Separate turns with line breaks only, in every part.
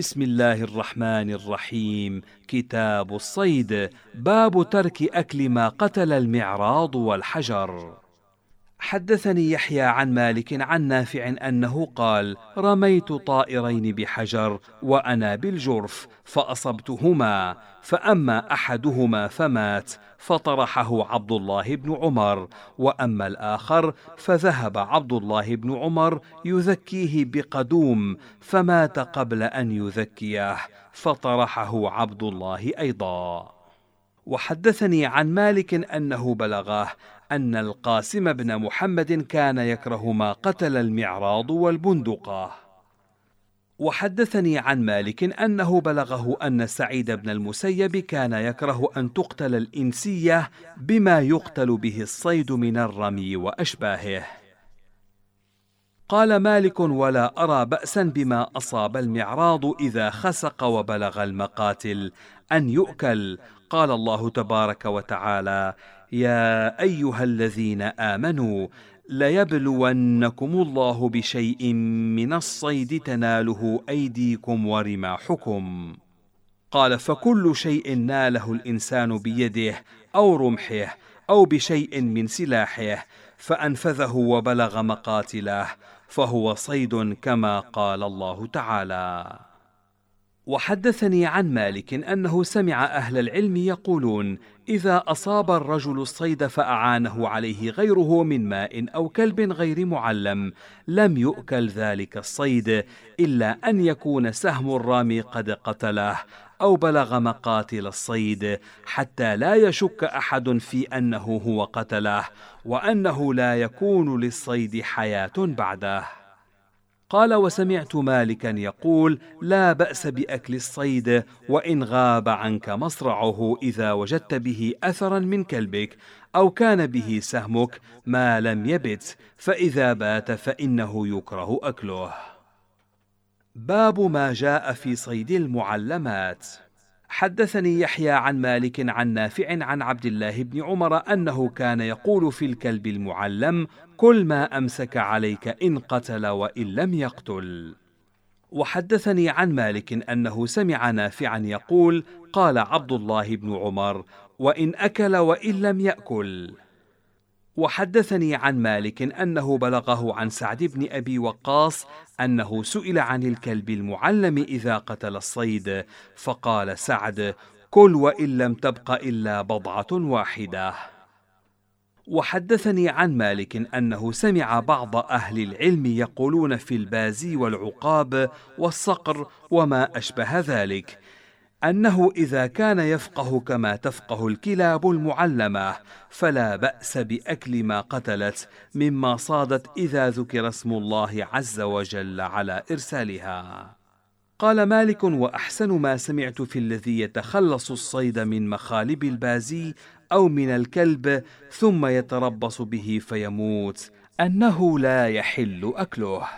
بسم الله الرحمن الرحيم. كتاب الصيد. باب ترك أكل ما قتل المعراض والحجر. حدثني يحيى عن مالك عن نافع أنه قال رميت طائرين بحجر وأنا بالجرف فأصبتهما فأما أحدهما فمات فطرحه عبد الله بن عمر وأما الآخر فذهب عبد الله بن عمر يذكيه بقدوم فمات قبل أن يذكيه فطرحه عبد الله أيضا. وحدثني عن مالك أنه بلغاه أن القاسم بن محمد كان يكره ما قتل المعراض والبندقه وحدثني عن مالك أنه بلغه أن سعيد بن المسيب كان يكره أن تقتل الإنسية بما يقتل به الصيد من الرمي وأشباهه. قال مالك ولا أرى باسا بما أصاب المعراض إذا خسق وبلغ المقاتل أن يؤكل. قال الله تبارك وتعالى يا أيها الذين آمنوا ليبلونكم الله بشيء من الصيد تناله أيديكم ورماحكم. قال فكل شيء ناله الإنسان بيده أو رمحه أو بشيء من سلاحه فأنفذه وبلغ مقاتله فهو صيد كما قال الله تعالى. وحدثني عن مالك أنه سمع أهل العلم يقولون إذا أصاب الرجل الصيد فأعانه عليه غيره من ماء أو كلب غير معلم لم يؤكل ذلك الصيد إلا أن يكون سهم الرامي قد قتله أو بلغ مقاتل الصيد حتى لا يشك أحد في أنه هو قتله وأنه لا يكون للصيد حياة بعده. قال وسمعت مالكا يقول لا بأس بأكل الصيد وإن غاب عنك مصرعه إذا وجدت به اثرا من كلبك أو كان به سهمك ما لم يبت فإذا بات فإنه يكره أكله. باب ما جاء في صيد المعلمات. حدثني يحيى عن مالك عن نافع عن عبد الله بن عمر أنه كان يقول في الكلب المعلم كل ما أمسك عليك إن قتل وإن لم يقتل. وحدثني عن مالك أنه سمع نافعا يقول قال عبد الله بن عمر وإن أكل وإن لم يأكل. وحدثني عن مالك أنه بلغه عن سعد بن أبي وقاص أنه سئل عن الكلب المعلم إذا قتل الصيد فقال سعد كل وإن لم تبق إلا بضعة واحدة. وحدثني عن مالك أنه سمع بعض أهل العلم يقولون في البازي والعقاب والصقر وما أشبه ذلك أنه إذا كان يفقه كما تفقه الكلاب المعلمة فلا بأس بأكل ما قتلت مما صادت إذا ذكر اسم الله عز وجل على إرسالها. قال مالك وأحسن ما سمعت في الذي يتخلص الصيد من مخالب البازي أو من الكلب ثم يتربص به فيموت أنه لا يحل أكله.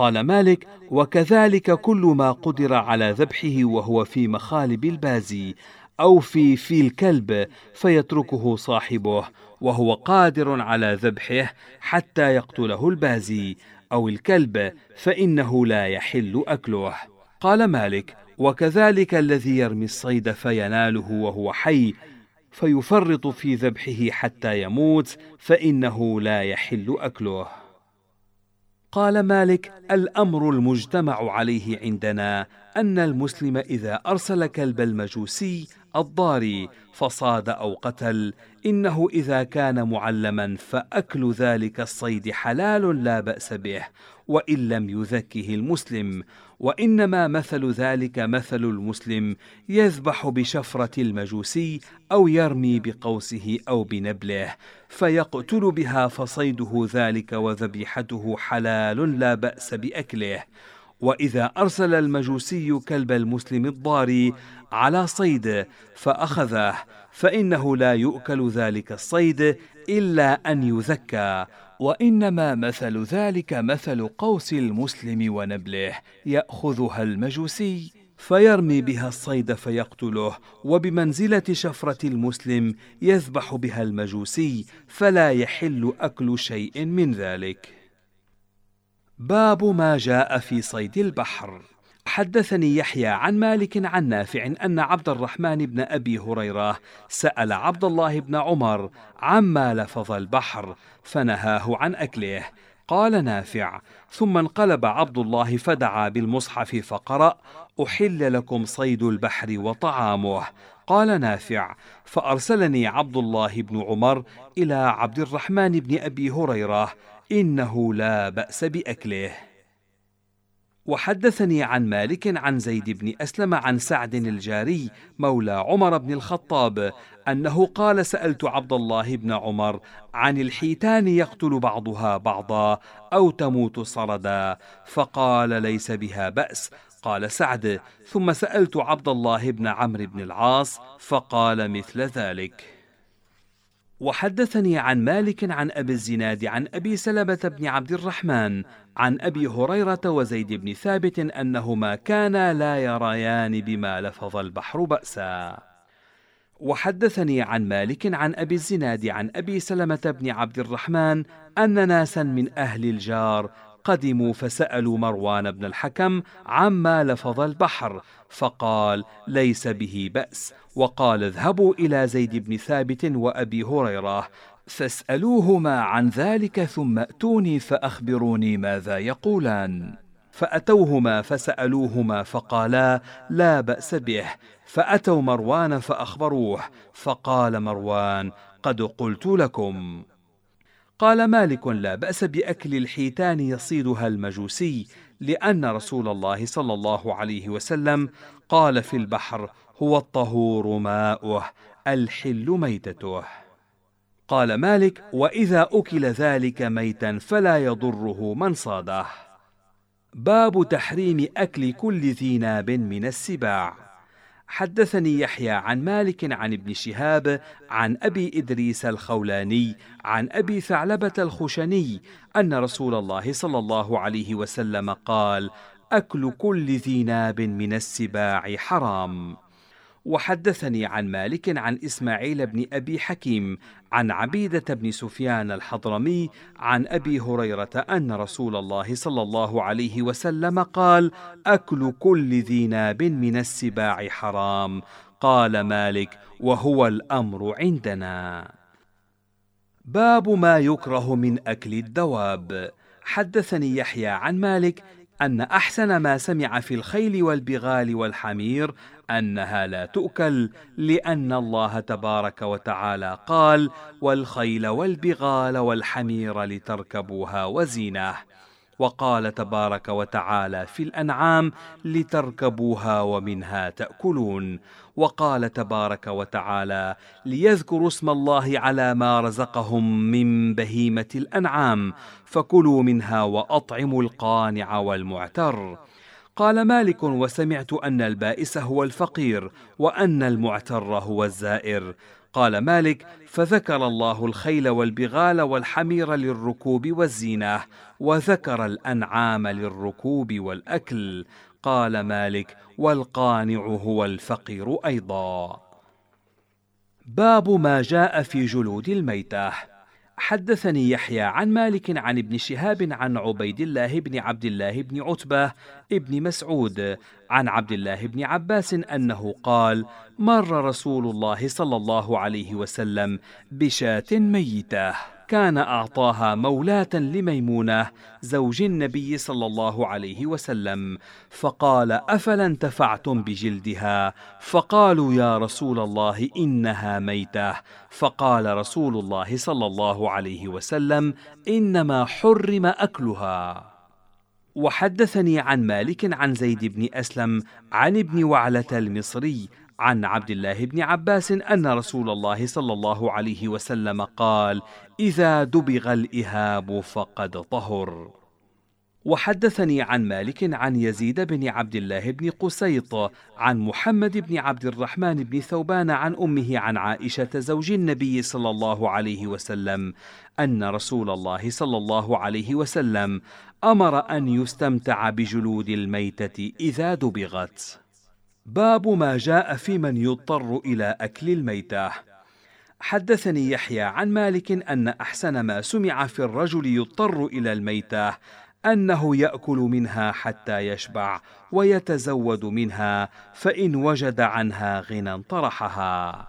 قال مالك وكذلك كل ما قدر على ذبحه وهو في مخالب البازي أو في في الكلب فيتركه صاحبه وهو قادر على ذبحه حتى يقتله البازي أو الكلب فإنه لا يحل أكله. قال مالك وكذلك الذي يرمي الصيد فيناله وهو حي فيفرط في ذبحه حتى يموت فإنه لا يحل أكله. قال مالك الأمر المجتمع عليه عندنا أن المسلم إذا أرسل كلب المجوسي الضاري فصاد أو قتل. إنه إذا كان معلما فأكل ذلك الصيد حلال لا بأس به وإن لم يذكه المسلم. وإنما مثل ذلك مثل المسلم يذبح بشفرة المجوسي أو يرمي بقوسه أو بنبله فيقتل بها فصيده ذلك وذبيحته حلال لا بأس بأكله. وإذا أرسل المجوسي كلب المسلم الضاري على صيد فاخذه فإنه لا يؤكل ذلك الصيد إلا أن يذكى وإنما مثل ذلك مثل قوس المسلم ونبله يأخذها المجوسي فيرمي بها الصيد فيقتله وبمنزلة شفرة المسلم يذبح بها المجوسي فلا يحل أكل شيء من ذلك. باب ما جاء في صيد البحر. حدثني يحيى عن مالك عن نافع أن عبد الرحمن بن أبي هريرة سأل عبد الله بن عمر عما لفظ البحر فنهاه عن أكله. قال نافع ثم انقلب عبد الله فدعا بالمصحف فقرأ أحل لكم صيد البحر وطعامه قال نافع فأرسلني عبد الله بن عمر إلى عبد الرحمن بن أبي هريرة إنه لا بأس بأكله. وحدثني عن مالك عن زيد بن أسلم عن سعد الجاري مولى عمر بن الخطاب أنه قال سألت عبد الله بن عمر عن الحيتان يقتل بعضها بعضا أو تموت صردا فقال ليس بها بأس. قال سعد ثم سألت عبد الله بن عمرو بن العاص فقال مثل ذلك. وحدثني عن مالك عن أبي الزناد عن أبي سلمة بن عبد الرحمن عن أبي هريرة وزيد بن ثابت أنهما كانا لا يريان بما لفظ البحر بأسا. وحدثني عن مالك عن أبي الزناد عن أبي سلمة بن عبد الرحمن أن ناسا من أهل الجار قدموا فسألوا مروان بن الحكم عما لفظ البحر فقال ليس به بأس. وقال اذهبوا إلى زيد بن ثابت وأبي هريرة فاسألوهما عن ذلك ثم أتوني فأخبروني ماذا يقولان. فأتوهما فسألوهما فقالا لا بأس به. فأتوا مروان فأخبروه فقال مروان قد قلت لكم. قال مالك لا بأس بأكل الحيتان يصيدها المجوسي لأن رسول الله صلى الله عليه وسلم قال في البحر هو الطهور ماؤه الحل ميتته قال مالك وإذا أكل ذلك ميتا فلا يضره من صاده باب تحريم أكل كل ذي ناب من السباع. حدثني يحيى عن مالك عن ابن شهاب عن أبي إدريس الخولاني عن أبي ثعلبة الخشني أن رسول الله صلى الله عليه وسلم قال أكل كل ذي ناب من السباع حرام. وحدثني عن مالك عن إسماعيل بن أبي حكيم عن عبيدة بن سفيان الحضرمي عن أبي هريرة أن رسول الله صلى الله عليه وسلم قال أكل كل ذي ناب من السباع حرام. قال مالك وهو الأمر عندنا. باب ما يكره من أكل الدواب. حدثني يحيى عن مالك أن أحسن ما سمع في الخيل والبغال والحمير أنها لا تؤكل لأن الله تبارك وتعالى قال والخيل والبغال والحمير لتركبوها وزينه وقال تبارك وتعالى في الأنعام لتركبوها ومنها تأكلون وقال تبارك وتعالى ليذكروا اسم الله على ما رزقهم من بهيمة الأنعام فكلوا منها وأطعموا القانع والمعتر قال مالك وسمعت أن البائس هو الفقير وأن المعتر هو الزائر. قال مالك فذكر الله الخيل والبغال والحمير للركوب والزينة وذكر الأنعام للركوب والأكل. قال مالك والقانع هو الفقير أيضا. باب ما جاء في جلود الميتة. حدثني يحيى عن مالك عن ابن شهاب عن عبيد الله بن عبد الله بن عتبة ابن مسعود عن عبد الله بن عباس أنه قال مر رسول الله صلى الله عليه وسلم بشاة ميتة. كان أعطاها مولاة لميمونة زوج النبي صلى الله عليه وسلم فقال أفلا انتفعتم بجلدها؟ فقالوا يا رسول الله إنها ميتة. فقال رسول الله صلى الله عليه وسلم إنما حرم أكلها. وحدثني عن مالك عن زيد بن أسلم عن ابن وعلة المصري عن عبد الله بن عباس أن رسول الله صلى الله عليه وسلم قال إذا دبغ الإهاب فقد طهر. وحدثني عن مالك عن يزيد بن عبد الله بن قسيط عن محمد بن عبد الرحمن بن ثوبان عن أمه عن عائشة زوج النبي صلى الله عليه وسلم أن رسول الله صلى الله عليه وسلم أمر أن يستمتع بجلود الميتة إذا دبغت. باب ما جاء في من يضطر إلى أكل الميته حدثني يحيى عن مالك أن أحسن ما سمع في الرجل يضطر إلى الميته أنه يأكل منها حتى يشبع ويتزود منها فإن وجد عنها غنى طرحها.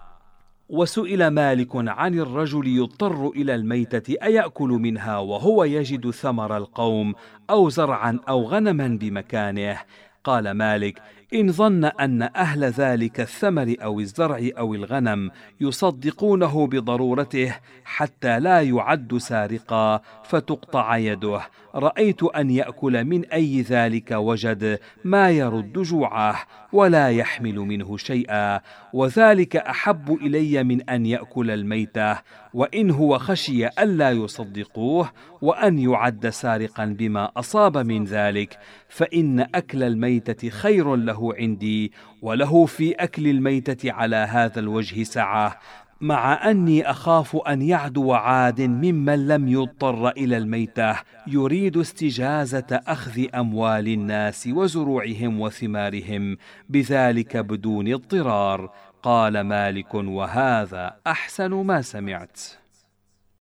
وسئل مالك عن الرجل يضطر إلى الميتة أيأكل منها وهو يجد ثمر القوم أو زرعا أو غنما بمكانه؟ قال مالك إن ظن أن أهل ذلك الثمر أو الزرع أو الغنم يصدقونه بضرورته حتى لا يعد سارقا فتقطع يده. رأيت أن يأكل من أي ذلك وجد ما يرد جوعه ولا يحمل منه شيئا. وذلك أحب إلي من أن يأكل الميته وإن هو خشي ألا يصدقوه وأن يعد سارقا بما أصاب من ذلك فإن أكل الميتة خير عندي وله في أكل الميتة على هذا الوجه سعة مع أني أخاف أن يعدو عاد ممن لم يضطر إلى الميتة يريد استجازة أخذ أموال الناس وزروعهم وثمارهم بذلك بدون اضطرار قال مالك وهذا أحسن ما سمعت.